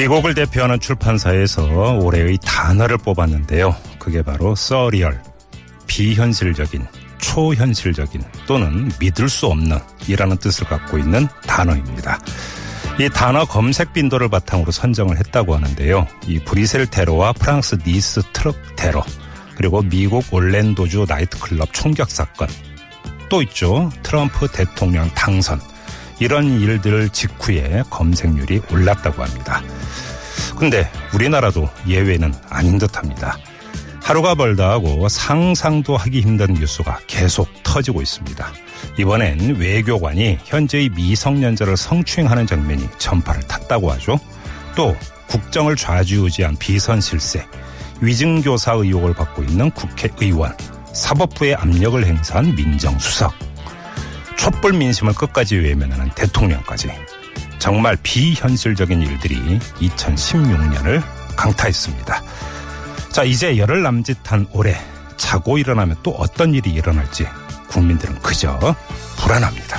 미국을 대표하는 출판사에서 올해의 단어를 뽑았는데요. 그게 바로 surreal, 비현실적인, 초현실적인 또는 믿을 수 없는 이라는 뜻을 갖고 있는 단어입니다. 이 단어 검색 빈도를 바탕으로 선정을 했다고 하는데요. 이 브뤼셀 테러와 프랑스 니스 트럭 테러, 그리고 미국 올랜도주 나이트클럽 총격 사건, 또 있죠. 트럼프 대통령 당선. 이런 일들 직후에 검색률이 올랐다고 합니다. 근데 우리나라도 예외는 아닌 듯합니다. 하루가 멀다 하고 상상도 하기 힘든 뉴스가 계속 터지고 있습니다. 이번엔 외교관이 현재의 미성년자를 성추행하는 장면이 전파를 탔다고 하죠. 또 국정을 좌지우지한 비선 실세, 위증교사 의혹을 받고 있는 국회의원, 사법부의 압력을 행사한 민정수석, 촛불 민심을 끝까지 외면하는 대통령까지 정말 비현실적인 일들이 2016년을 강타했습니다. 자, 이제 열흘 남짓한 올해 자고 일어나면 또 어떤 일이 일어날지 국민들은 그저 불안합니다.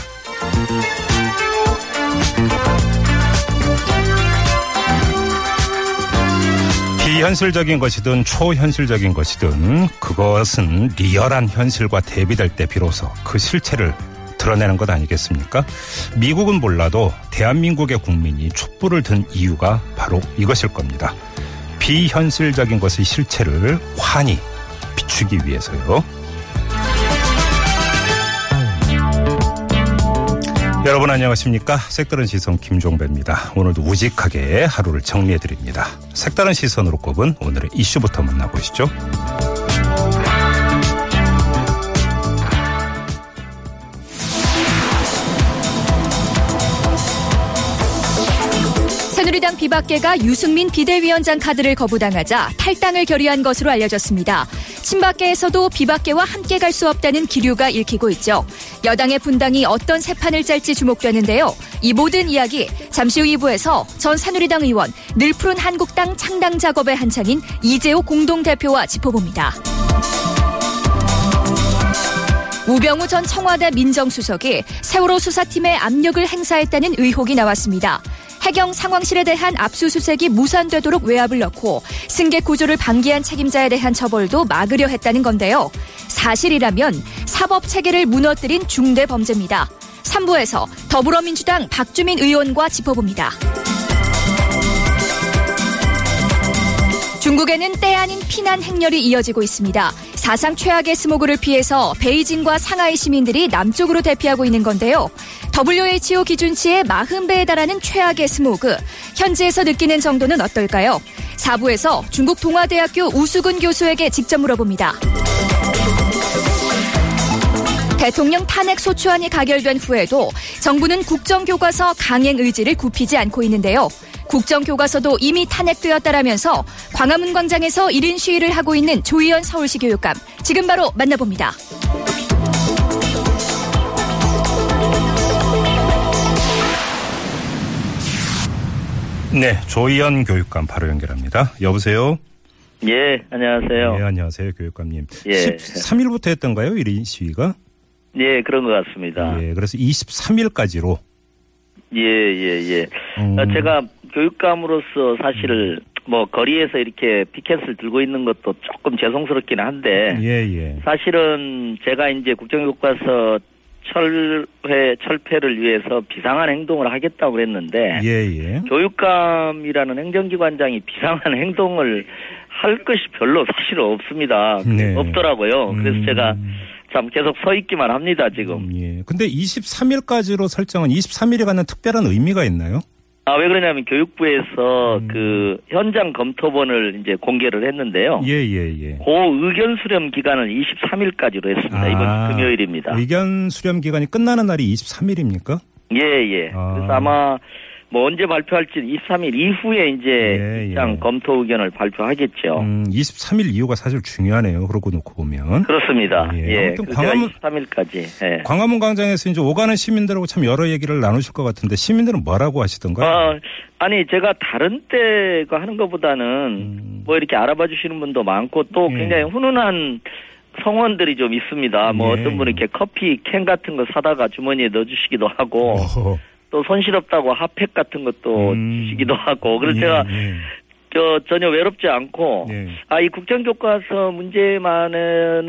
비현실적인 것이든 초현실적인 것이든 그것은 리얼한 현실과 대비될 때 비로소 그 실체를 드러내는 것 아니겠습니까? 미국은 몰라도 대한민국의 국민이 촛불을 든 이유가 바로 이것일 겁니다. 비현실적인 것의 실체를 환히 비추기 위해서요. 여러분 안녕하십니까? 색다른 시선 김종배입니다. 오늘도 우직하게 하루를 정리해 드립니다. 색다른 시선으로 꼽은 오늘의 이슈부터 만나보시죠. 비박계가 유승민 비대위원장 카드를 거부당하자 탈당을 결의한 것으로 알려졌습니다. 친박계에서도 비박계와 함께 갈 수 없다는 기류가 읽히고 있죠. 여당의 분당이 어떤 새판을 짤지 주목되는데요. 이 모든 이야기 잠시 후 2부에서 전 새누리당 의원 늘 푸른 한국당 창당 작업의 한창인 이재호 공동대표와 짚어봅니다. 우병우 전 청와대 민정수석이 세월호 수사팀에 압력을 행사했다는 의혹이 나왔습니다. 해경 상황실에 대한 압수수색이 무산되도록 외압을 넣고 승객 구조를 방기한 책임자에 대한 처벌도 막으려 했다는 건데요. 사실이라면 사법 체계를 무너뜨린 중대 범죄입니다. 3부에서 더불어민주당 박주민 의원과 짚어봅니다. 중국에는 때 아닌 피난 행렬이 이어지고 있습니다. 사상 최악의 스모그를 피해서 베이징과 상하이 시민들이 남쪽으로 대피하고 있는 건데요. WHO 기준치의 40배에 달하는 최악의 스모그. 현지에서 느끼는 정도는 어떨까요? 4부에서 중국 동아대학교 우수근 교수에게 직접 물어봅니다. 대통령 탄핵 소추안이 가결된 후에도 정부는 국정교과서 강행 의지를 굽히지 않고 있는데요. 국정교과서도 이미 탄핵되었다라면서 광화문 광장에서 1인 시위를 하고 있는 조희연 서울시 교육감. 지금 바로 만나봅니다. 네, 조희연 교육감 바로 연결합니다. 여보세요? 예, 안녕하세요. 네, 안녕하세요, 교육감님. 예. 13일부터 했던가요, 1인 시위가? 예, 그런 것 같습니다. 예, 그래서 23일까지로. 예, 예, 예. 음. 어, 제가 교육감으로서 사실 뭐 거리에서 이렇게 피켓을 들고 있는 것도 조금 죄송스럽긴 한데 예, 예. 사실은 제가 이제 국정교과서 철회 철폐를 위해서 비상한 행동을 하겠다고 그랬는데 예, 예. 교육감이라는 행정기관장이 비상한 행동을 할 것이 별로 사실 없습니다. 네. 없더라고요. 그래서 음. 제가 참 계속 서 있기만 합니다, 지금. 음, 예. 근데 23일까지로 설정은 23일에 갖는 특별한 의미가 있나요? 아, 왜 그러냐면 교육부에서 음. 그 현장 검토본을 이제 공개를 했는데요. 예, 예, 예. 그 의견 수렴 기간을 23일까지로 했습니다. 이번 금요일입니다. 아, 의견 수렴 기간이 끝나는 날이 23일입니까? 예, 예. 아. 그래서 아마 뭐 언제 발표할지는 23일 이후에 이제 예, 입장 예. 검토 의견을 발표하겠죠. 음, 23일 이후가 사실 중요하네요. 그러고 놓고 보면. 그렇습니다. 예, 예. 아무튼 광화문- 23일까지. 예. 광화문 광장에서 이제 오가는 시민들하고 참 여러 얘기를 나누실 것 같은데 시민들은 뭐라고 하시던가요? 어, 아니 제가 다른 때가 하는 것보다는 음. 뭐 이렇게 알아봐 주시는 분도 많고 또 예. 굉장히 훈훈한 성원들이 좀 있습니다. 뭐 예. 어떤 분은 이렇게 커피 캔 같은 거 사다가 주머니에 넣어주시기도 하고 어허. 또 손실없다고 핫팩 같은 것도 음. 주시기도 하고 그래서 예, 제가 예. 저 전혀 외롭지 않고 예. 아이 국정 교과서 문제만은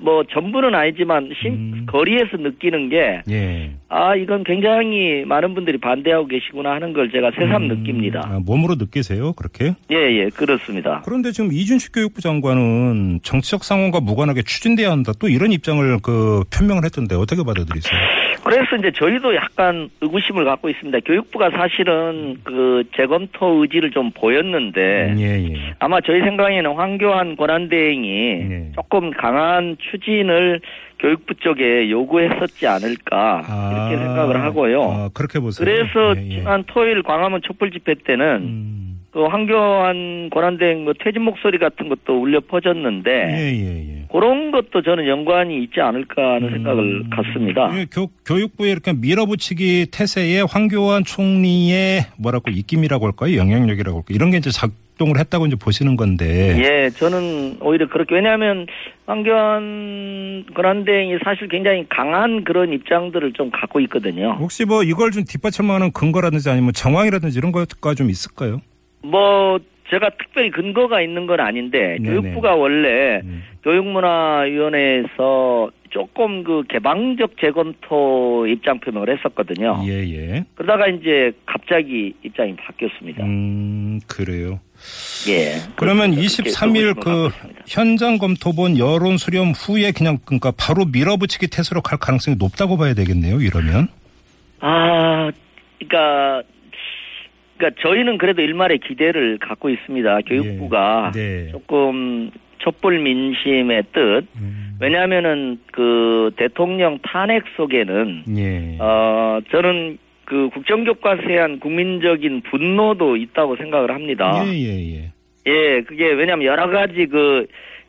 뭐 전부는 아니지만 심, 음. 거리에서 느끼는 게 예. 아, 이건 굉장히 많은 분들이 반대하고 계시구나 하는 걸 제가 새삼 음, 느낍니다. 아, 몸으로 느끼세요? 그렇게? 예, 예, 그렇습니다. 그런데 지금 이준식 교육부 장관은 정치적 상황과 무관하게 추진돼야 한다. 또 이런 입장을 그 표명을 했던데 어떻게 받아들이세요? 그래서 이제 저희도 약간 의구심을 갖고 있습니다. 교육부가 사실은 그 재검토 의지를 좀 보였는데 예, 예. 아마 저희 생각에는 황교안 권한대행이 네. 조금 강한 추진을 교육부 쪽에 요구했었지 않을까 이렇게 생각을 하고요. 아, 그렇게 보세요. 그래서 예, 예. 지난 토요일 광화문 촛불 집회 때는 음. 그 황교안 권한대행 뭐 퇴진 목소리 같은 것도 울려 퍼졌는데 예, 예, 예. 그런 것도 저는 연관이 있지 않을까 하는 생각을 음. 갖습니다. 예, 교, 교육부에 이렇게 밀어붙이기 태세에 황교안 총리의 뭐라고 입김이라고 할까요? 영향력이라고 할까요? 이런 게 이제 작동을 했다고 이제 보시는 건데. 예, 저는 오히려 그렇게 왜냐하면 황교안 권한대행이 사실 굉장히 강한 그런 입장들을 좀 갖고 있거든요. 혹시 뭐 이걸 좀 뒷받침하는 근거라든지 아니면 정황이라든지 이런 거가 좀 있을까요? 뭐 제가 특별히 근거가 있는 건 아닌데 네네. 교육부가 원래 음. 교육문화위원회에서 조금 그 개방적 재검토 입장 표명을 했었거든요. 예, 예. 그러다가 이제 갑자기 입장이 바뀌었습니다. 음, 그래요. 예. 그러면 그렇게 23일 의구심을 그. 현장 검토본 여론 수렴 후에 그냥 그러니까 바로 밀어붙이기 태세로 갈 가능성이 높다고 봐야 되겠네요. 이러면. 아, 그러니까 그러니까 저희는 그래도 일말의 기대를 갖고 있습니다. 교육부가 예. 네. 조금 촛불 민심의 뜻. 음. 왜냐하면은 그 대통령 탄핵 속에는 예. 어 저는 그 국정교과서에 대한 국민적인 분노도 있다고 생각을 합니다. 예, 예, 예. 예, 그게 왜냐하면 여러 가지 그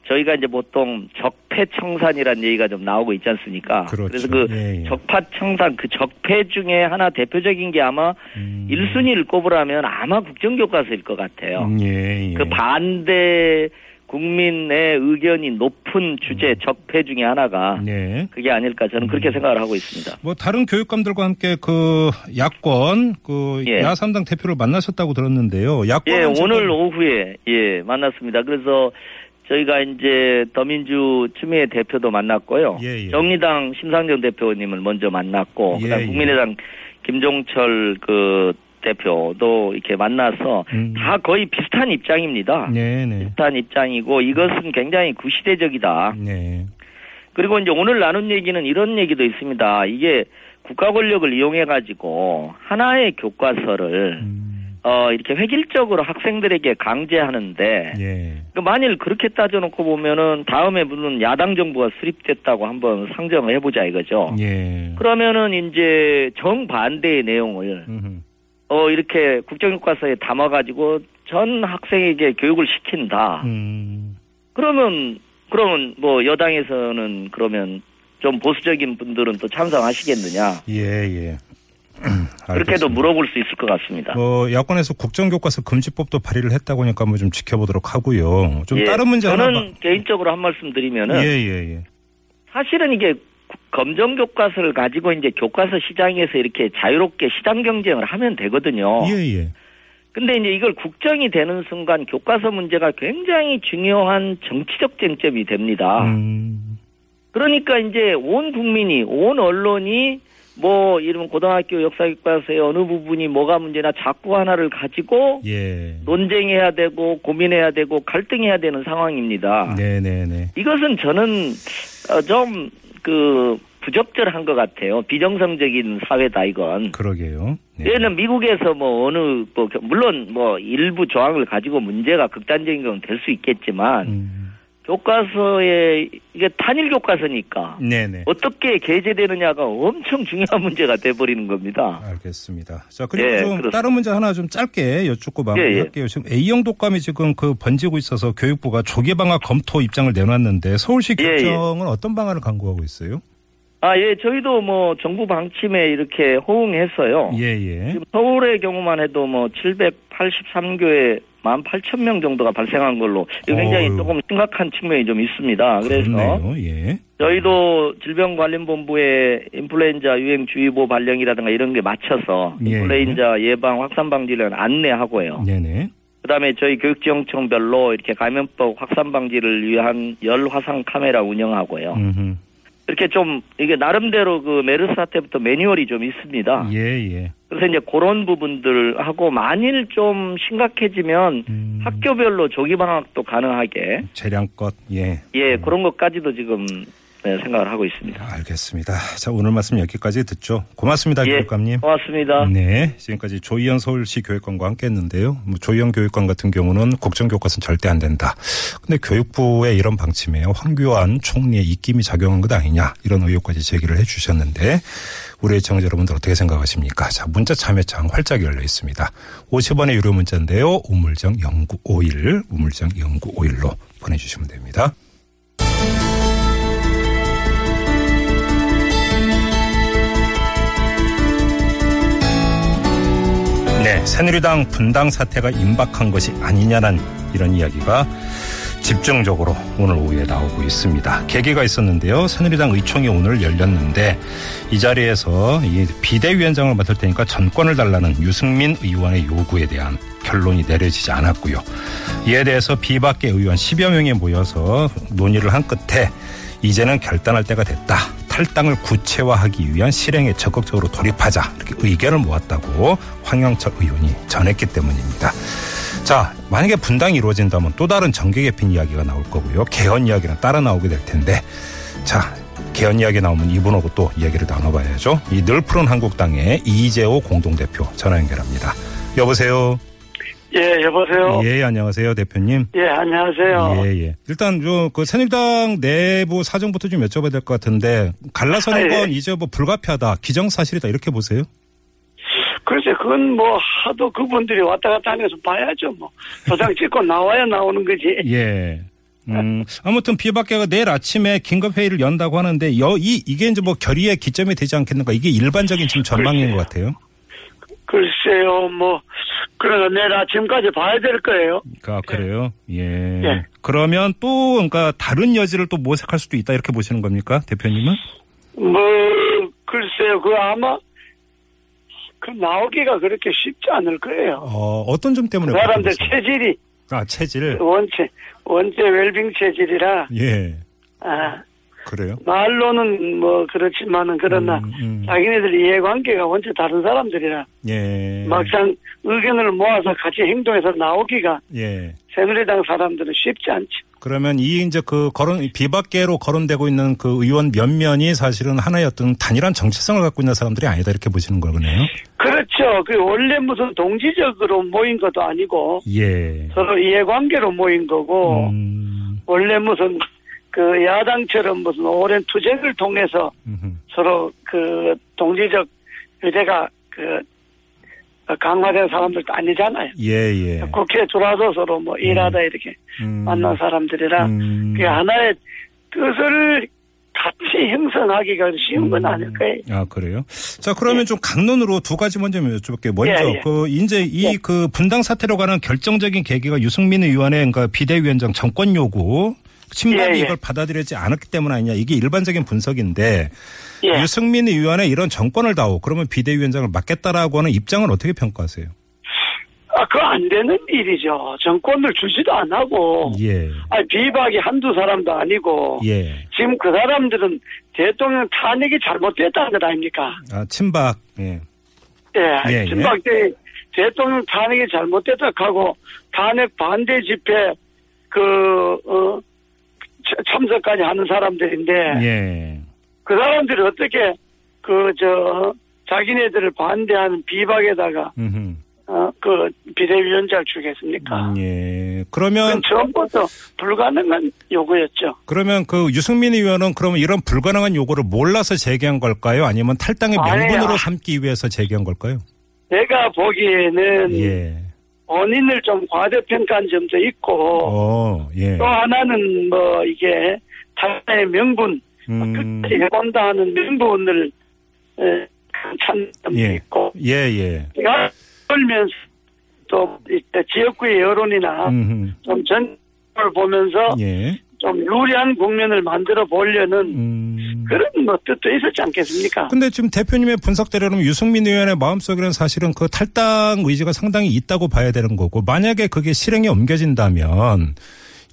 저희가 이제 보통 적폐청산이라는 얘기가 좀 나오고 있지 않습니까? 그렇죠. 래서그 예, 예. 적파청산 그 적폐 중에 하나 대표적인 게 아마 음. 일 1순위를 꼽으라면 아마 국정교과서일 것 같아요. 음, 예, 예. 그 반대 국민의 의견이 높은 주제 적폐 중에 하나가 네. 그게 아닐까 저는 그렇게 음. 생각을 하고 있습니다. 뭐 다른 교육감들과 함께 그 야권 그 예. 야삼당 대표를 만나셨다고 들었는데요. 야권 예, 오늘 오후에 예 만났습니다. 그래서 저희가 이제 더민주 추미애 대표도 만났고요. 예, 예. 정의당 심상정 대표님을 먼저 만났고 예, 그다음 예. 국민의당 김종철 그 대표도 이렇게 만나서 음. 다 거의 비슷한 입장입니다. 네, 네. 비슷한 입장이고 이것은 굉장히 구시대적이다. 네. 그리고 이제 오늘 나눈 얘기는 이런 얘기도 있습니다. 이게 국가 권력을 이용해 가지고 하나의 교과서를 음. 어 이렇게 획일적으로 학생들에게 강제하는데 예. 그 만일 그렇게 따져놓고 보면은 다음에 무슨 야당 정부가 수립됐다고 한번 상정을 해보자 이거죠. 예. 그러면은 이제 정반대의 내용을 음흠. 어 이렇게 국정교과서에 담아가지고 전 학생에게 교육을 시킨다. 음. 그러면 그러면 뭐 여당에서는 그러면 좀 보수적인 분들은 또 찬성하시겠느냐? 예, 예. 그렇게도 알겠습니다. 물어볼 수 있을 것 같습니다. 뭐 야권에서 국정교과서 금지법도 발의를 했다고 하니까 뭐 좀 지켜보도록 하고요. 좀 예, 다른 문제 저는 하나 봐- 개인적으로 한 말씀 드리면은 예, 예, 예. 사실은 이게 검정 교과서를 가지고 이제 교과서 시장에서 이렇게 자유롭게 시장 경쟁을 하면 되거든요. 예, 예. 근데 이제 이걸 국정이 되는 순간 교과서 문제가 굉장히 중요한 정치적 쟁점이 됩니다. 음. 그러니까 이제 온 국민이 온 언론이 뭐 이런 고등학교 역사 교과서의 어느 부분이 뭐가 문제나 자꾸 하나를 가지고 예. 논쟁해야 되고 고민해야 되고 갈등해야 되는 상황입니다. 네, 네, 네. 이것은 저는 어, 좀그 부적절한 것 같아요. 비정상적인 사회다 이건. 그러게요. 네. 얘는 미국에서 뭐 어느 뭐 물론 뭐 일부 조항을 가지고 문제가 극단적인 건 될 수 있겠지만 음. 교과서에 이게 단일 교과서니까 네네. 어떻게 게재되느냐가 엄청 중요한 문제가 돼버리는 겁니다. 알겠습니다. 자, 그리고 예, 좀 그렇습니다. 다른 문제 하나 좀 짧게 여쭙고 마무리할게요. 지금 A형 독감이 지금 그 번지고 있어서 교육부가 조기 방학 검토 입장을 내놨는데 서울시 예, 예. 교정은 어떤 방안을 강구하고 있어요? 아, 예, 저희도 뭐 정부 방침에 이렇게 호응했어요. 예, 예. 지금 서울의 경우만 해도 뭐 783교 에 18,000명 정도가 발생한 걸로 굉장히 어휴. 조금 심각한 측면이 좀 있습니다. 그래서. 예. 저희도 질병관리본부에 인플루엔자 유행주의보 발령이라든가 이런 게 맞춰서 예. 인플루엔자 예방 확산 방지를 안내하고요. 네네. 그다음에 저희 교육지원청별로 이렇게 감염법 확산 방지를 위한 열 화상 카메라 운영하고요. 음흠. 이렇게 좀 이게 나름대로 그 메르스 사태부터 매뉴얼이 좀 있습니다. 예, 예. 그래서 이제 그런 부분들하고 만일 좀 심각해지면 음. 학교별로 조기 방학도 가능하게 재량껏, 예. 예 그런 것까지도 지금 네, 생각을 하고 있습니다. 알겠습니다. 자, 오늘 말씀 여기까지 듣죠. 고맙습니다, 예, 교육감님. 고맙습니다. 네, 지금까지 조희연 서울시 교육감과 함께했는데요. 뭐 조희연 교육감 같은 경우는 국정교과서는 절대 안 된다. 근데 교육부의 이런 방침에 황교안 총리의 입김이 작용한 것 아니냐 이런 의혹까지 제기를 해주셨는데 우리 애청자 여러분들 어떻게 생각하십니까? 자, 문자 참여창 활짝 열려 있습니다. 50원의 유료 문자인데요. 우물정 0951, 우물정 0951로 보내주시면 됩니다. 네, 새누리당 분당 사태가 임박한 것이 아니냐는 이런 이야기가 집중적으로 오늘 오후에 나오고 있습니다. 계기가 있었는데요. 새누리당 의총이 오늘 열렸는데 이 자리에서 이 비대위원장을 맡을 테니까 전권을 달라는 유승민 의원의 요구에 대한 결론이 내려지지 않았고요. 이에 대해서 비박계 의원 10여 명이 모여서 논의를 한 끝에 이제는 결단할 때가 됐다. 탈당을 구체화하기 위한 실행에 적극적으로 돌입하자. 이렇게 의견을 모았다고 황영철 의원이 전했기 때문입니다. 자, 만약에 분당이 이루어진다면 또 다른 정계 개편 이야기가 나올 거고요. 개헌 이야기는 따라 나오게 될 텐데. 자, 개헌 이야기 나오면 이분하고 또 이야기를 나눠봐야죠. 이 늘 푸른 한국당의 이재호 공동대표 전화 연결합니다. 여보세요. 예, 여보세요. 예, 안녕하세요, 대표님. 예, 안녕하세요. 예, 예. 일단 저그 새누리당 내부 사정부터 좀 여쭤봐야 될 것 같은데 갈라서는 아, 예. 건 이제 뭐 불가피하다, 기정사실이다 이렇게 보세요? 글쎄, 그건 뭐 하도 그분들이 왔다 갔다 하면서 봐야죠. 뭐 도장 찍고 나와야 나오는 거지. 예. 음, 아무튼 비박계가 내일 아침에 긴급 회의를 연다고 하는데 여, 이 이게 이제 뭐 결의의 기점이 되지 않겠는가? 이게 일반적인 지금 전망인 것 같아요. 글쎄요, 뭐 그래서 내일 아침까지 봐야 될 거예요. 그러니까 그래요. 예. 예. 그러면 또 그러니까 다른 여지를 또 모색할 수도 있다 이렇게 보시는 겁니까, 대표님은? 뭐 글쎄요, 그 아마 그 나오기가 그렇게 쉽지 않을 거예요. 어, 어떤 점 때문에 그 사람들? 체질이 아 체질. 원체 원체 웰빙 체질이라 예. 아, 그래요. 말로는 뭐 그렇지만은 그러나 음, 음. 자기네들 이해관계가 원체 다른 사람들이라 예. 막상 의견을 모아서 같이 행동해서 나오기가 예. 새누리당 사람들은 쉽지 않죠. 그러면 이 이제 그 거론 비박계로 거론되고 있는 그 의원 몇 면이 사실은 하나의 어떤 단일한 정체성을 갖고 있는 사람들이 아니다 이렇게 보시는 거네요. 그렇죠. 그 원래 무슨 동지적으로 모인 것도 아니고 예. 서로 이해관계로 모인 거고 음. 원래 무슨 그 야당처럼 무슨 오랜 투쟁을 통해서 음흠. 서로 그 동지적 의제가 그 강화된 사람들도 아니잖아요. 예, 예. 국회에 들어와서 서로 뭐 일하다 이렇게 음. 만난 사람들이라 음. 그게 하나의 뜻을 같이 형성하기가 쉬운 건 아닐 거예요. 아, 그래요? 자, 그러면 좀 강론으로 두 가지 먼저 여쭤볼게요. 먼저, 예, 예. 그, 이제 이 예. 그 분당 사태로 가는 결정적인 계기가 유승민 의원의 그러니까 비대위원장 정권 요구, 친박이 예, 예. 이걸 받아들이지 않았기 때문 아니냐. 이게 일반적인 분석인데, 예. 유승민 의원의 이런 정권을 다오, 그러면 비대위원장을 맡겠다라고 하는 입장을 어떻게 평가하세요? 아, 그거 안 되는 일이죠. 정권을 주지도 안 하고. 예. 아, 비박이 한두 사람도 아니고. 예. 지금 그 사람들은 대통령 탄핵이 잘못됐다는 것 아닙니까? 아, 친박, 예. 예. 예, 예. 친박 때 대통령 탄핵이 잘못됐다 하고 탄핵 반대 집회 그, 어, 참- 참석까지 하는 사람들인데. 예. 그 사람들이 어떻게 그, 저, 자기네들을 반대하는 비박에다가, 음흠. 어, 어, 그 비대위원장을 주겠습니까? 음, 예. 그러면 처음부터 불가능한 요구였죠. 그러면 그 유승민 의원은 그러면 이런 불가능한 요구를 몰라서 제기한 걸까요? 아니면 탈당의. 명분으로 삼기 위해서 제기한 걸까요? 내가 보기에는 예. 본인을 좀 과대평가한 점도 있고 어, 예. 또 하나는 뭐 이게 탈당의 명분 음, 끝까지 해본다 하는 명분을 에, 찬 점도 예. 있고 예, 예. 제가 떨면서 또 이때 지역구의 여론이나 음, 좀 전을 보면서 예. 좀 유리한 국면을 만들어 보려는 음. 그런 뭐 뜻도 있었지 않겠습니까? 근데 지금 대표님의 분석대로는 유승민 의원의 마음속에는 사실은 그 탈당 의지가 상당히 있다고 봐야 되는 거고 만약에 그게 실행에 옮겨진다면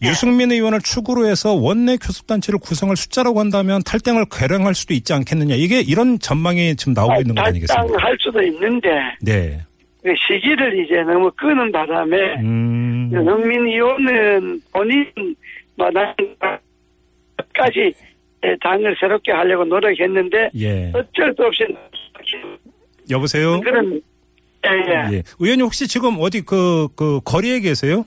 네. 유승민 의원을 축으로 해서 원내 교섭단체를 구성할 숫자라고 한다면 탈당을 괴량할 수도 있지 않겠느냐 이게 이런 전망이 지금 나오고 있는 거 아니겠습니까? 탈당할 수도 있는데 네. 그 시기를 이제 너무 끄는 바람에 음. 윤석민 의원은 본인 뭐나까지 당을 새롭게 하려고 노력했는데 예. 어쩔 수 없이 여보세요? 그런 예예 예. 의원님 혹시 지금 어디 그, 그 거리에 계세요?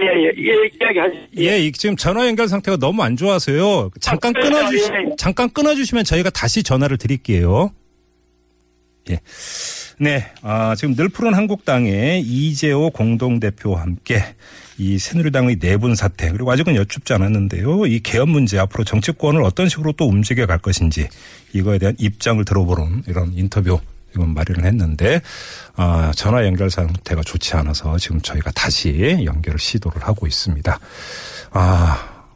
예예 예, 이야기하시 예, 이 지금 전화 연결 상태가 너무 안 좋아서요. 잠깐 아, 끊어주시, 예, 예. 잠깐 끊어주시면 저희가 다시 전화를 드릴게요. 예. 네, 아, 지금 늘 푸른 한국당의 이재호 공동대표와 함께 이 새누리당의 내분 사태 그리고 아직은 여쭙지 않았는데요. 이 개헌 문제 앞으로 정치권을 어떤 식으로 또 움직여 갈 것인지 이거에 대한 입장을 들어보는 이런 인터뷰 지금 마련을 했는데 아, 전화 연결 상태가 좋지 않아서 지금 저희가 다시 연결을 시도를 하고 있습니다. 아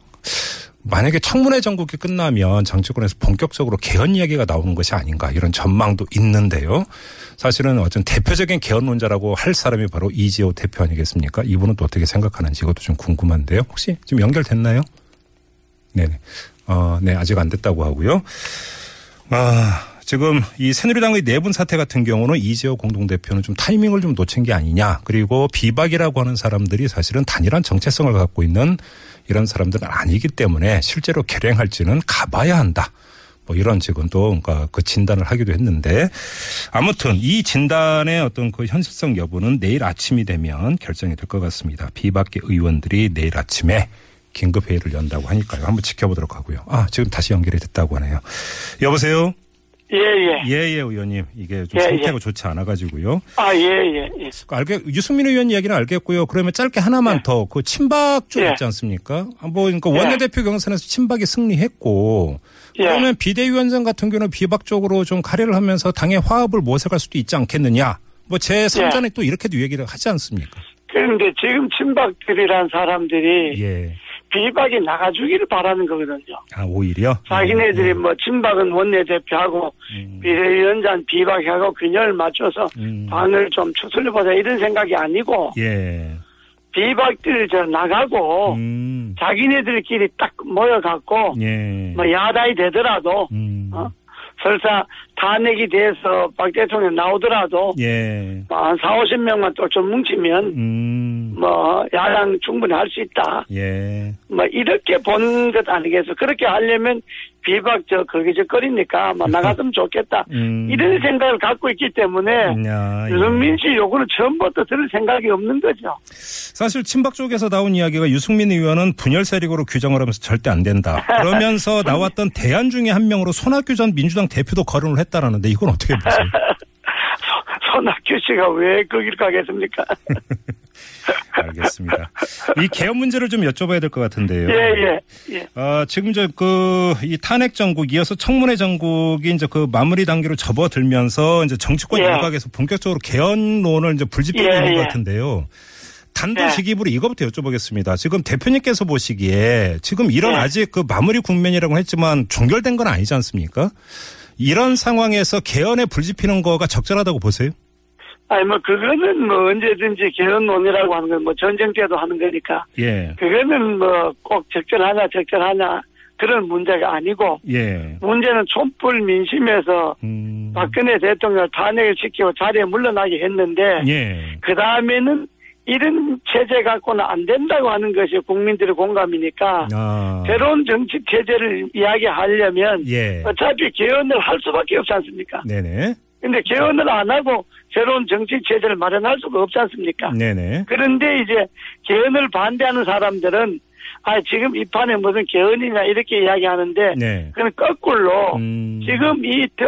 만약에 청문회 전국이 끝나면 정치권에서 본격적으로 개헌 이야기가 나오는 것이 아닌가 이런 전망도 있는데요. 사실은 어떤 대표적인 개헌론자라고 할 사람이 바로 이지호 대표 아니겠습니까? 이분은 또 어떻게 생각하는지 이것도 좀 궁금한데요. 혹시 지금 연결됐나요? 네네. 어, 네, 아직 안 됐다고 하고요. 아, 지금 이 새누리당의 내분 사태 같은 경우는 이재호 공동대표는 좀 타이밍을 좀 놓친 게 아니냐. 그리고 비박이라고 하는 사람들이 사실은 단일한 정체성을 갖고 있는 이런 사람들은 아니기 때문에 실제로 결행할지는 가봐야 한다. 뭐 이런 지금 또 그 진단을 하기도 했는데 아무튼 이 진단의 어떤 그 현실성 여부는 내일 아침이 되면 결정이 될 것 같습니다. 비박계 의원들이 내일 아침에 긴급 회의를 연다고 하니까요. 한번 지켜보도록 하고요. 아 지금 다시 연결이 됐다고 하네요. 여보세요. 예예 예예 의원님 이게 좀 예, 상태가 예. 좋지 않아가지고요. 아 예예 예. 그 알게 유승민 의원 이야기는 알겠고요. 그러면 짧게 하나만 더 그 친박 쪽 예. 있지 않습니까? 아, 뭐 그러니까 예. 원내대표 경선에서 친박이 승리했고 예. 그러면 비대위원장 같은 경우는 비박 쪽으로 좀 가래를 하면서 당의 화합을 모색할 수도 있지 않겠느냐. 뭐제 3전에 또 이렇게도 얘기를 하지 않습니까? 그런데 지금 친박들이란 사람들이 예. 비박이 나가주기를 바라는 거거든요. 아 오히려 자기네들이 뭐 친박은 원내대표하고 음. 비대위원장 비박하고 균형을 맞춰서 음. 당을 좀 추슬려보자 이런 생각이 아니고 예. 비박들 저 나가고 음. 자기네들끼리 딱 모여갖고 예. 뭐 야당이 되더라도 음. 어? 설사 탄핵이 돼서 박 대통령 나오더라도 예. 뭐한 4, 50명만 또 좀 뭉치면 음. 뭐 야당 충분히 할 수 있다. 예. 뭐 이렇게 본 것 아니겠어. 그렇게 하려면 비박 저 거기저거리니까 뭐 나갔으면 좋겠다. 음. 이런 생각을 갖고 있기 때문에 야, 예. 유승민 씨 요구는 처음부터 들을 생각이 없는 거죠. 사실 친박 쪽에서 나온 이야기가 유승민 의원은 분열 세력으로 규정을 하면서 절대 안 된다. 그러면서 나왔던 대안 중에 한 명으로 손학규 전 민주당 대표도 거론을 했 다라는데 이건 어떻게 보세요? 손학규 씨가 왜 거길 가겠습니까? 알겠습니다. 이 개헌 문제를 좀 여쭤봐야 될 것 같은데요. 예, 예, 예. 아, 지금 저 그 이 탄핵 정국 이어서 청문회 정국이 이제 그 마무리 단계로 접어들면서 이제 정치권 예. 일각에서 본격적으로 개헌론을 이제 불지피고 예, 있는 것 예. 같은데요. 단도 직입으로 예. 이거부터 여쭤보겠습니다. 지금 대표님께서 보시기에 지금 이런 예. 아직 그 마무리 국면이라고 했지만 종결된 건 아니지 않습니까? 이런 상황에서 개헌에 불지피는 거가 적절하다고 보세요? 아니 뭐 그거는 뭐 언제든지 개헌론이라고 하는 건 뭐 전쟁 때도 하는 거니까 예. 그거는 뭐 꼭 적절하냐 적절하냐 그런 문제가 아니고 예. 문제는 촛불 민심에서 음. 박근혜 대통령을 탄핵을 시키고 자리에 물러나게 했는데 예. 그 다음에는 이런 체제 갖고는 안 된다고 하는 것이 국민들의 공감이니까 아. 새로운 정치 체제를 이야기하려면 예. 어차피 개헌을 할 수밖에 없지 않습니까? 네네. 근데 개헌을 안 하고 새로운 정치 체제를 마련할 수가 없지 않습니까? 네네. 그런데 이제 개헌을 반대하는 사람들은 아 지금 이 판에 무슨 개헌이냐 이렇게 이야기하는데 네. 그는 거꾸로 음. 지금 이 대-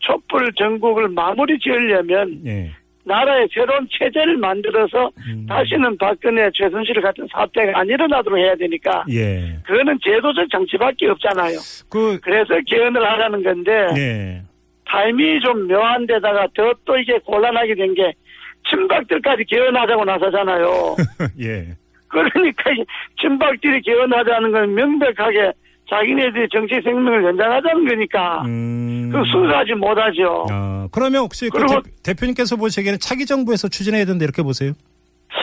촛불 전국을 마무리 지으려면 예. 나라에 새로운 체제를 만들어서 음. 다시는 박근혜 최순실 같은 사태가 안 일어나도록 해야 되니까 예. 그거는 제도적 장치밖에 없잖아요. 그 그래서 개헌을 하라는 건데 네. 타이밍이 좀 묘한 데다가 더 또 이게 곤란하게 된 게 친박들까지 개헌하자고 나서잖아요. 예. 그러니까 이 친박들이 개헌하자는 건 명백하게 자기네들이 정치 생명을 연장하자는 거니까 음. 그 순수하지 못하죠. 아, 그러면 혹시 그 대, 표님께서 보시기에는 차기 정부에서 추진해야 된다 이렇게 보세요?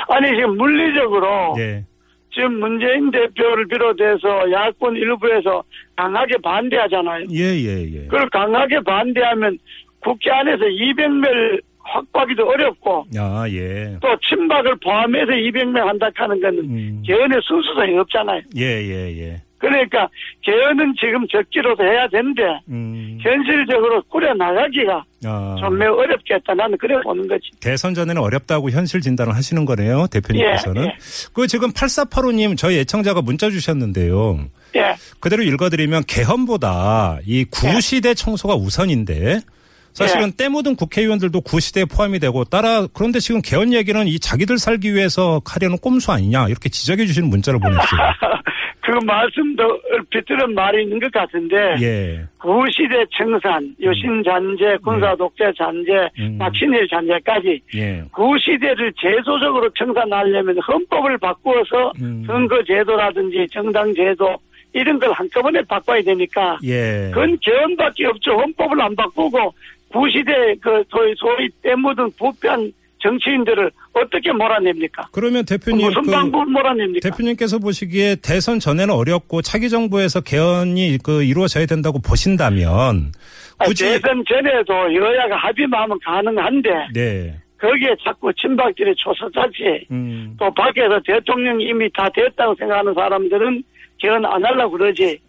아니 지금 물리적으로 예. 지금 문재인 대표를 비롯해서 야권 일부에서 강하게 반대하잖아요. 예, 예, 예. 그걸 강하게 반대하면 국회 안에서 200명 확보하기도 어렵고 아, 예. 또 친박을 포함해서 200명 한다 하는 건 음. 개헌의 순수성이 없잖아요. 예, 예, 예. 그러니까 개헌은 지금 적기로도 해야 되는데 음. 현실적으로 꾸려 나가기가 아. 좀 매우 어렵겠다. 나는 그래 보는 거지. 대선 전에는 어렵다고 현실 진단을 하시는 거네요, 대표님께서는. 예, 예. 그 지금 8485님 저희 애청자가 문자 주셨는데요. 예. 그대로 읽어드리면 개헌보다 이 구시대 청소가 우선인데 사실은 때 묻은 국회의원들도 구시대에 포함이 되고 따라 그런데 지금 개헌 얘기는 이 자기들 살기 위해서 하려는 꼼수 아니냐 이렇게 지적해 주시는 문자를 보냈어요. 그 말씀도 비틀은 말이 있는 것 같은데 예. 구시대 청산, 여신 잔재, 군사 독재 잔재, 음. 막 친일 잔재까지 예. 구시대를 제도적으로 청산하려면 헌법을 바꾸어서 음. 선거 제도라든지 정당 제도 이런 걸 한꺼번에 바꿔야 되니까 예. 그건 개헌밖에 없죠. 헌법을 안 바꾸고 구시대 그 소위 소위 때 묻은 부패한 정치인들을 어떻게 몰아냅니까? 그러면 대표님 무슨 그 방법을 몰아냅니까? 대표님께서 보시기에 대선 전에는 어렵고 차기 정부에서 개헌이 그 이루어져야 된다고 보신다면 아, 굳이 대선 전에도 여야가 합의하면 가능한데 네. 거기에 자꾸 친박들이 초서자치 음. 또 밖에서 대통령이 이미 다 됐다고 생각하는 사람들은 개헌 안 하려고 그러지.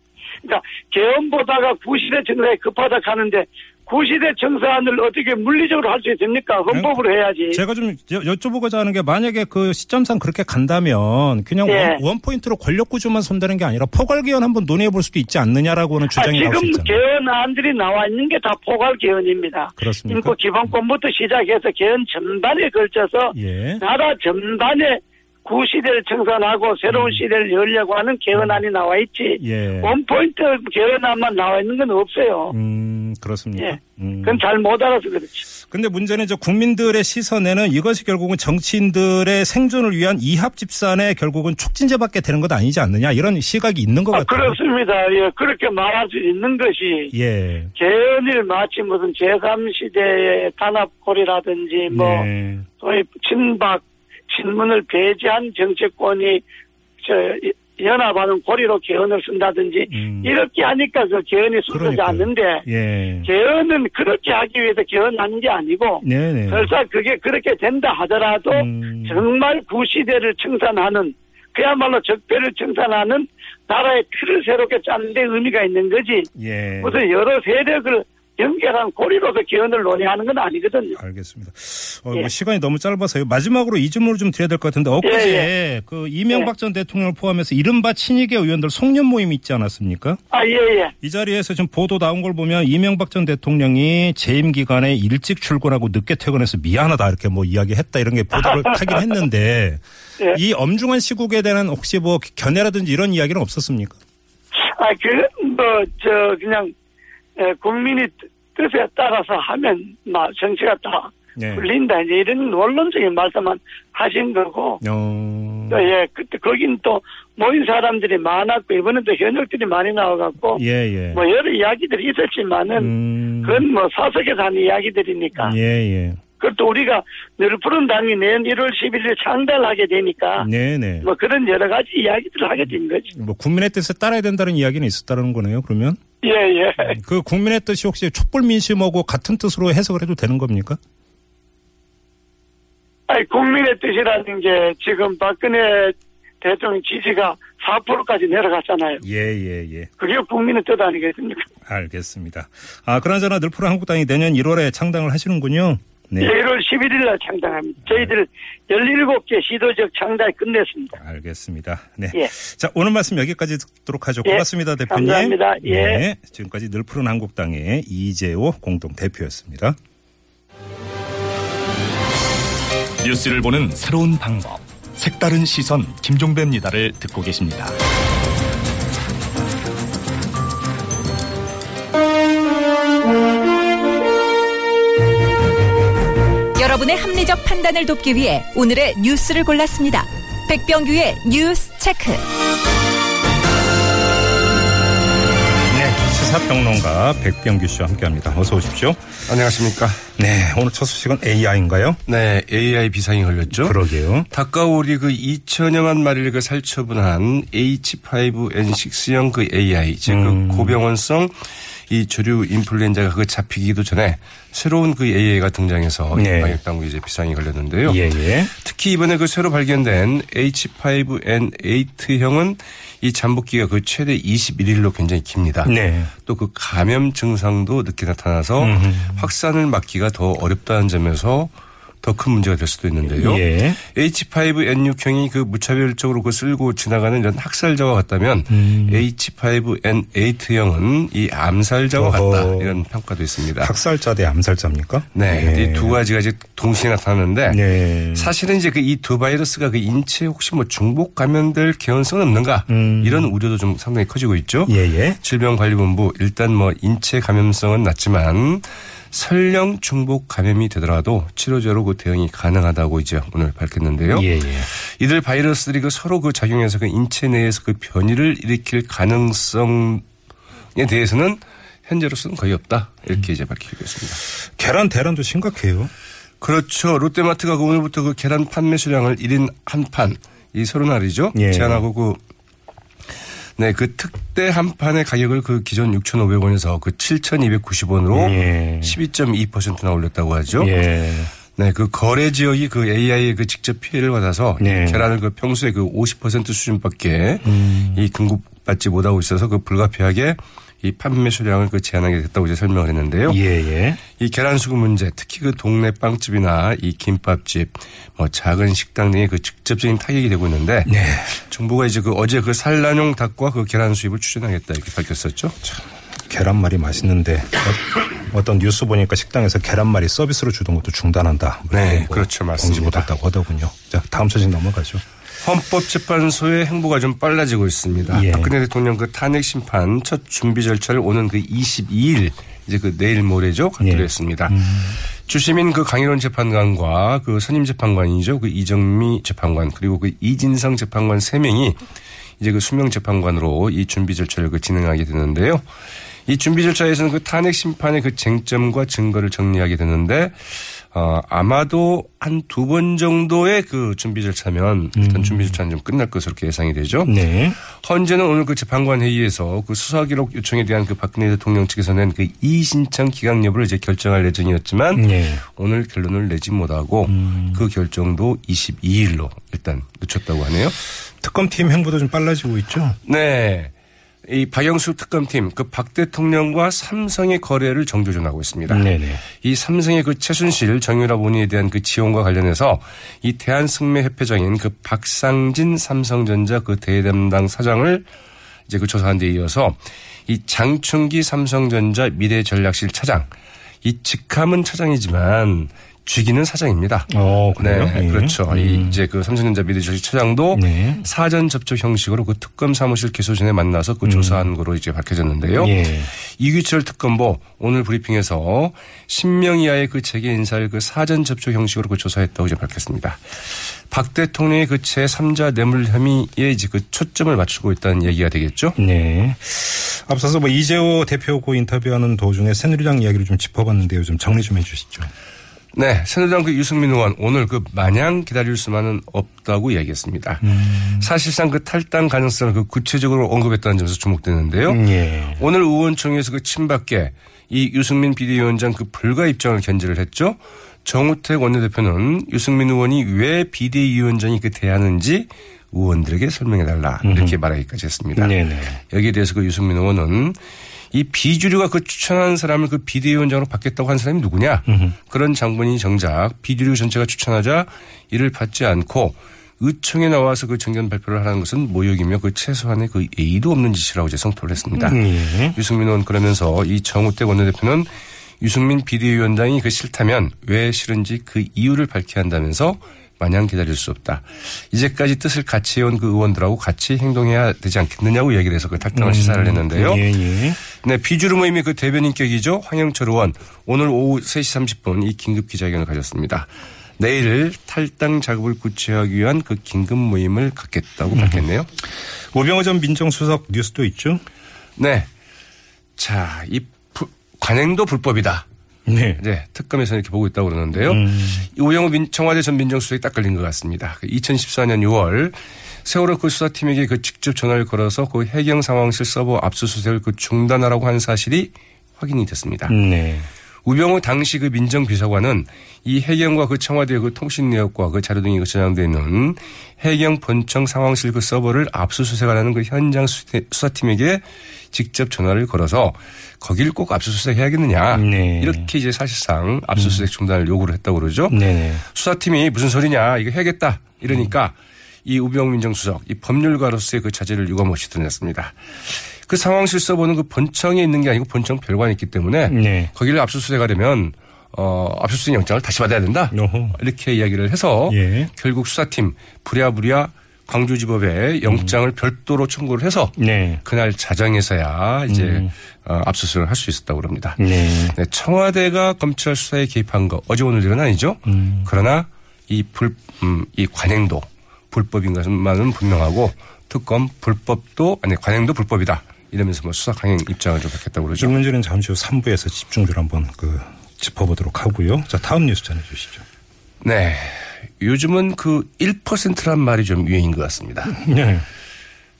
그러니까 개헌보다가 구시대 정사에 급하다 하는데 구시대 정사안을 어떻게 물리적으로 할 수 있습니까? 헌법으로 해야지. 제가 좀 여- 여쭤보고자 하는 게 만약에 그 시점상 그렇게 간다면 그냥 예. 원, 원포인트로 권력 구조만 손대는 게 아니라 포괄 개헌 한번 논의해 볼 수도 있지 않느냐라고는 아, 주장이 수 지금 있잖아요. 개헌안들이 나와 있는 게 다 포괄 개헌입니다. 그렇습니까? 인구 기본권부터 시작해서 개헌 전반에 걸쳐서 예. 나라 전반에 구시대를 청산하고 새로운 시대를 열려고 하는 개헌안이 나와 있지. 음. 예. 원포인트 개헌안만 나와 있는 건 없어요. 음, 그렇습니까? 예. 음. 그건 잘 못 알아서 그렇지. 근데 문제는 저 국민들의 시선에는 이것이 결국은 정치인들의 생존을 위한 이합 집산의 결국은 촉진제밖에 되는 것 아니지 않느냐 이런 시각이 있는 것 아, 같아요. 그렇습니다. 예, 그렇게 말할 수 있는 것이 예. 개헌을 마치 무슨 제3시대의 단합골이라든지 뭐 네. 소위 친박 친문을 배제한 정치권이 저 연합하는 고리로 개헌을 쓴다든지 음. 이렇게 하니까 그 개헌이 그러니까요. 않는데 예. 개헌은 그렇게 하기 위해서 개헌하는 게 아니고 네네. 설사 그게 그렇게 된다 하더라도 음. 정말 구시대를 청산하는 그야말로 적폐를 청산하는 나라의 틀을 새롭게 짜는 데 의미가 있는 거지 예. 무슨 여러 세력을 연결한 고리로서 개헌을 논의하는 건 아니거든요. 알겠습니다. 어, 예. 뭐 시간이 너무 짧아서요. 마지막으로 이 질문을 좀 드려야 될 것 같은데 엊그제 예, 그 이명박 전 대통령을 포함해서 이른바 친이계 의원들 송년 모임이 있지 않았습니까? 아, 예, 예. 이 자리에서 지금 보도 나온 걸 보면 이명박 전 대통령이 재임 기간에 일찍 출근하고 늦게 퇴근해서 미안하다 이렇게 뭐 이야기했다 이런 게 보도를 타긴 했는데 예. 이 엄중한 시국에 대한 혹시 뭐 견해라든지 이런 이야기는 없었습니까? 아, 그, 뭐, 저, 그냥, 에, 국민이 뜻- 뜻에 따라서 하면, 막, 정치가 다 네. 풀린다. 이제 이런 원론적인 말씀만 하신 거고, 어. 또, 예, 그때 거긴 또 모인 사람들이 많았고, 이번엔 또 현역들이 많이 나와갖고, 예, 예. 뭐, 여러 이야기들이 있었지만은, 음. 그건 뭐, 사석에서 하는 이야기들이니까. 예, 예. 그것도 우리가 늘 푸른 당이 내년 1월 11일 창달하게 되니까, 네, 네. 뭐, 그런 여러 가지 이야기들을 하게 된 거지. 뭐 국민의 뜻에 따라야 된다는 이야기는 있었다는 거네요. 그러면 예, 예. 그 국민의 뜻이 혹시 촛불 민심하고 같은 뜻으로 해석을 해도 되는 겁니까? 아니, 국민의 뜻이라는 게 지금 박근혜 대통령 지지가 4%까지 내려갔잖아요. 예, 예, 예. 그게 국민의 뜻 아니겠습니까? 알겠습니다. 아, 그나저나 늘푸른 한국당이 내년 1월에 창당을 하시는군요. 네. 1월 11일 날 창당합니다. 저희들 17개 시도적 창당이 끝냈습니다. 알겠습니다. 네. 예. 자, 오늘 말씀 여기까지 듣도록 하죠. 예. 고맙습니다, 대표님. 감사합니다. 예. 네. 지금까지 늘 푸른 한국당의 이재호 공동 대표였습니다. 뉴스를 보는 새로운 방법. 색다른 시선 김종배입니다를 듣고 계십니다. 여러분의 합리적 판단을 돕기 위해 오늘의 뉴스를 골랐습니다. 백병규의 뉴스 체크. 네. 시사평론가 백병규 씨와 함께합니다. 어서 오십시오. 안녕하십니까. 네. 오늘 첫 소식은 AI인가요? 네, AI 비상이 걸렸죠. 그러게요. 닭가오리 그 2천여만 마리를 그 살처분한 H5N6형 그 AI, 즉 음. 그 고병원성 이 조류 인플루엔자가 그 잡히기도 전에 새로운 그 AI가 등장해서 네. 방역 당국이 이제 비상이 걸렸는데요. 예, 예. 특히 이번에 그 새로 발견된 H5N8형은 이 잠복기가 그 최대 21일로 굉장히 깁니다. 네. 또 그 감염 증상도 늦게 나타나서 확산을 막기가 더 어렵다는 점에서 더 큰 문제가 될 수도 있는데요. 예. H5N6형이 그 무차별적으로 그 쓸고 지나가는 이런 학살자와 같다면 음. H5N8형은 이 암살자와 어허. 같다 이런 평가도 있습니다. 학살자 대 암살자입니까? 네, 이두 가지가 이제 동시에 나타나는데 네. 사실은 이제 그 이 두 바이러스가 그 인체에 혹시 뭐 중복 감염될 개연성은 없는가 이런 우려도 좀 상당히 커지고 있죠. 음. 예, 예. 질병관리본부 일단 뭐 인체 감염성은 낮지만 설령 중복 감염이 되더라도 치료제로 그 대응이 가능하다고 이제 오늘 밝혔는데요. 예, 예. 이들 바이러스들이 그 서로 그 작용해서 그 인체 내에서 그 변이를 일으킬 가능성에 대해서는 현재로서는 거의 없다 이렇게 이제 밝히고 있습니다. 계란 대란도 심각해요. 그렇죠. 롯데마트가 그 오늘부터 그 계란 판매 수량을 1인 한 판, 이 서른 알이죠. 예. 제한하고 그, 네, 그 특대 한 판의 가격을 그 기존 6,500원에서 그 7,290원으로 예. 12.2%나 올렸다고 하죠. 예. 네, 그 거래 지역이 그 AI의 그 직접 피해를 받아서 네. 이 계란을 그 평소에 그 50% 수준밖에 음. 이 공급받지 못하고 있어서 그 불가피하게 이 판매 수량을 그 제한하게 됐다고 이제 설명을 했는데요. 예, 예. 이 계란 수급 문제, 특히 그 동네 빵집이나 이 김밥집, 뭐 작은 식당 등에 그 직접적인 타격이 되고 있는데 네. 정부가 이제 그 어제 그 산란용 닭과 그 계란 수입을 추진하겠다 이렇게 밝혔었죠. 계란말이 맛있는데 어, 떤 뉴스 보니까 식당에서 계란말이 서비스로 주던 것도 중단한다. 네, 뭐 그렇죠. 공지 맞습니다. 받았다고 하더군요. 자, 다음 소식 넘어가죠. 헌법재판소의 행보가 좀 빨라지고 있습니다. 예. 박근혜 대통령 그 탄핵 심판 첫 준비 절차를 오는 그 22일 이제 그 내일 모레죠 갖기로 예. 했습니다. 주시민 그 강일원 재판관과 그 선임 재판관이죠 그 이정미 재판관 그리고 그 이진성 재판관 세 명이 이제 그 수명 재판관으로 이 준비 절차를 그 진행하게 되는데요. 이 준비 절차에서는 그 탄핵 심판의 그 쟁점과 증거를 정리하게 되는데 어, 아마도 한 두 번 정도의 그 준비 절차면 일단 준비 절차는 좀 끝날 것으로 예상이 되죠. 네. 헌재는 오늘 그 재판관 회의에서 그 수사 기록 요청에 대한 그 박근혜 대통령 측에서 낸 그 이의신청 기각 여부를 이제 결정할 예정이었지만 네. 오늘 결론을 내지 못하고 그 결정도 22일로 일단 늦췄다고 하네요. 특검팀 행보도 좀 빨라지고 있죠. 네. 이 박영수 특검팀 그 박 대통령과 삼성의 거래를 정조준하고 있습니다. 네네. 이 삼성의 그 최순실 정유라 본인에 대한 그 지원과 관련해서 이 대한승매협회장인 그 박상진 삼성전자 그 대담당 사장을 이제 그 조사한 데 이어서 이 장충기 삼성전자 미래전략실 차장 이 직함은 차장이지만 쥐기는 사장입니다. 어, 그래요? 네, 예. 그렇죠. 음. 이 이제 그 삼성전자 미래전략실 차장도 네. 사전 접촉 형식으로 그 특검 사무실 개소 전에 만나서 그 조사한 거로 이제 밝혀졌는데요. 음. 예. 이규철 특검보 오늘 브리핑에서 10명 이하의 그 재계 인사를 그 사전 접촉 형식으로 그 조사했다고 이제 밝혔습니다. 박 대통령의 그 제3자 뇌물 혐의에 이제 그 초점을 맞추고 있다는 얘기가 되겠죠. 네. 앞서서 뭐 이재호 대표고 인터뷰하는 도중에 새누리당 이야기를 좀 짚어봤는데요. 좀 정리 좀 해주시죠. 네, 새누리당 그 유승민 의원 오늘 그 마냥 기다릴 수만은 없다고 이야기했습니다. 사실상 그 탈당 가능성을 그 구체적으로 언급했다는 점에서 주목되는데요. 예. 오늘 의원총회에서 그 친박계 이 유승민 비대위원장 그 불가 입장을 견제를 했죠. 정우택 원내대표는 유승민 의원이 왜 비대위원장이 그 대하는지 의원들에게 설명해달라 이렇게 말하기까지 했습니다. 네네. 여기에 대해서 그 유승민 의원은 이 비주류가 그 추천한 사람을 그 비대위원장으로 받겠다고 한 사람이 누구냐 그런 장본인이 정작 비주류 전체가 추천하자 이를 받지 않고 의총에 나와서 그 정견 발표를 하는 것은 모욕이며 그 최소한의 그 예의도 없는 짓이라고 이제 성토를 했습니다. 예. 유승민 의원 그러면서 이 정우택 원내대표는 유승민 비대위원장이 그 싫다면 왜 싫은지 그 이유를 밝혀야 한다면서 마냥 기다릴 수 없다. 이제까지 뜻을 같이 해온 그 의원들하고 같이 행동해야 되지 않겠느냐고 얘기를 해서 그 탈당을 시사를 했는데요. 예, 예. 네, 비주류 모임의 그 대변인격이죠. 황영철 의원 오늘 오후 3시 30분 이 긴급 기자회견을 가졌습니다. 내일 탈당 작업을 구체화하기 위한 그 긴급 모임을 갖겠다고 밝혔네요. 오병호 전 민정수석 뉴스도 있죠? 네. 자, 이 부- 관행도 불법이다. 네. 네, 특검에서 이렇게 보고 있다고 그러는데요. 음. 이 우영우 민- 청와대 전 민정수석이 딱 걸린 것 같습니다. 2014년 6월 세월호 그 수사팀에게 그 직접 전화를 걸어서 그 해경 상황실 서버 압수수색을 그 중단하라고 한 사실이 확인이 됐습니다. 네. 우병우 당시 그 민정비서관은 이 해경과 그 청와대 그 통신 내역과 그 자료 등이 그 저장되어 있는 해경 본청 상황실 그 서버를 압수수색하라는 그 현장 수사- 수사팀에게 직접 전화를 걸어서 거길 꼭 압수수색 해야겠느냐. 네. 이렇게 이제 사실상 압수수색 중단을 요구를 했다고 그러죠. 네네. 수사팀이 무슨 소리냐 이거 해야겠다 이러니까 이 우병우 민정수석 이 법률가로서의 그 자질을 유감없이 드러냈습니다. 그 상황 실 서버는 그 본청에 있는 게 아니고 본청 별관에 있기 때문에 네. 거기를 압수수색하려면 어 압수수색 영장을 다시 받아야 된다 어허. 이렇게 이야기를 해서 예. 결국 수사팀 부랴부랴 광주지법에 영장을 별도로 청구를 해서 네. 그날 자정에서야 이제 음. 어, 압수수색을 할 수 있었다고 그럽니다. 네. 네, 청와대가 검찰 수사에 개입한 거 어제 오늘 일은 아니죠. 음. 그러나 이 불, 음, 이 관행도 불법인 것만은 분명하고 특검 불법도 아니 관행도 불법이다. 이러면서 뭐 수사 강행 입장을 좀 밝혔다고 이 그러죠. 문제는 잠시 후 3부에서 집중적으로 한번 그 짚어보도록 하고요. 자, 다음 뉴스 전해 주시죠. 네. 요즘은 그 1%란 말이 좀 유행인 것 같습니다. 네.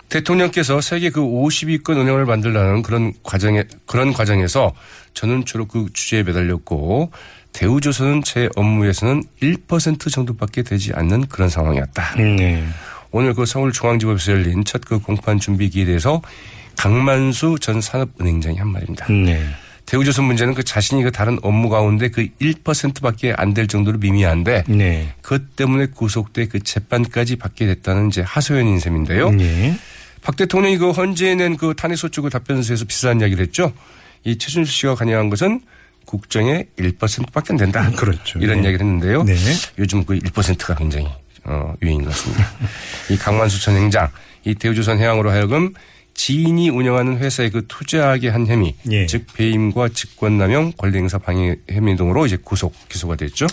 대통령께서 세계 그 50위권 은행을 만들라는 그런 과정에 그런 과정에서 저는 주로 그 주제에 매달렸고 대우조선은 제 업무에서는 1% 정도밖에 되지 않는 그런 상황이었다. 네. 오늘 그 서울중앙지법에서 열린 첫 그 공판 준비기에 대해서 강만수 전 산업은행장이 한 말입니다. 네. 대우조선 문제는 그 자신이 그 다른 업무 가운데 그 1%밖에 안 될 정도로 미미한데 네. 그것 때문에 구속돼 그 재판까지 받게 됐다는 이제 하소연인 셈인데요. 네. 박 대통령이 그 헌재에 낸 그 탄핵소추 그 답변서에서 비슷한 이야기를 했죠. 이 최준실 씨가 관여한 것은 국정의 1%밖에 안 된다. 그렇죠. 이런 네. 이야기를 했는데요. 네. 요즘 그 1%가 굉장히 어, 유행인 것 같습니다. 이 강만수 전 행장, 이 대우조선 해양으로 하여금 지인이 운영하는 회사에 그 투자하게 한 혐의, 예. 즉 배임과 직권남용, 권리행사 방해 혐의 등으로 이제 구속 기소가 됐죠.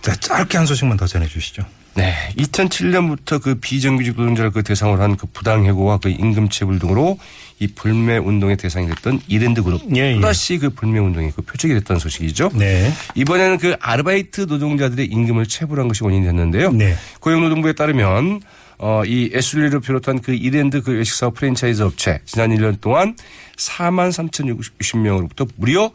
자, 짧게 한 소식만 더 전해 주시죠. 네. 2007년부터 그 비정규직 노동자를 그 대상으로 한 그 부당해고와 그 임금체불 등으로 이 불매 운동의 대상이 됐던 이랜드 그룹. 예, 예. 또다시 그 불매 운동이 그 표적이 됐던 소식이죠. 네. 이번에는 그 아르바이트 노동자들의 임금을 체불한 것이 원인이 됐는데요. 네. 고용노동부에 따르면 어, 이 애슐리를 비롯한 그 이랜드 그 외식사업 프랜차이즈 업체 지난 1년 동안 4만 3,060명으로부터 무려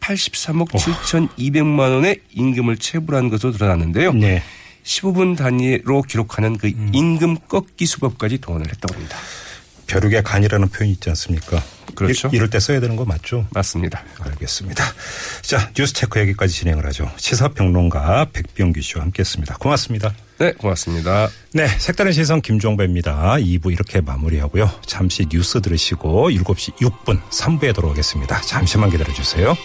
83억 7,200만 원의 임금을 체불한 것으로 드러났는데요. 네. 15분 단위로 기록하는 그 임금 꺾기 수법까지 동원을 했다고 합니다. 벼룩의 간이라는 표현이 있지 않습니까? 그렇죠. 이, 이럴 때 써야 되는 거 맞죠? 맞습니다. 알겠습니다. 자, 뉴스 체크 여기까지 진행을 하죠. 시사평론가 백병규 씨와 함께했습니다. 고맙습니다. 네, 고맙습니다. 네, 색다른 시선 김종배입니다. 2부 이렇게 마무리하고요. 잠시 뉴스 들으시고 7시 6분 3부에 돌아오겠습니다. 잠시만 기다려주세요.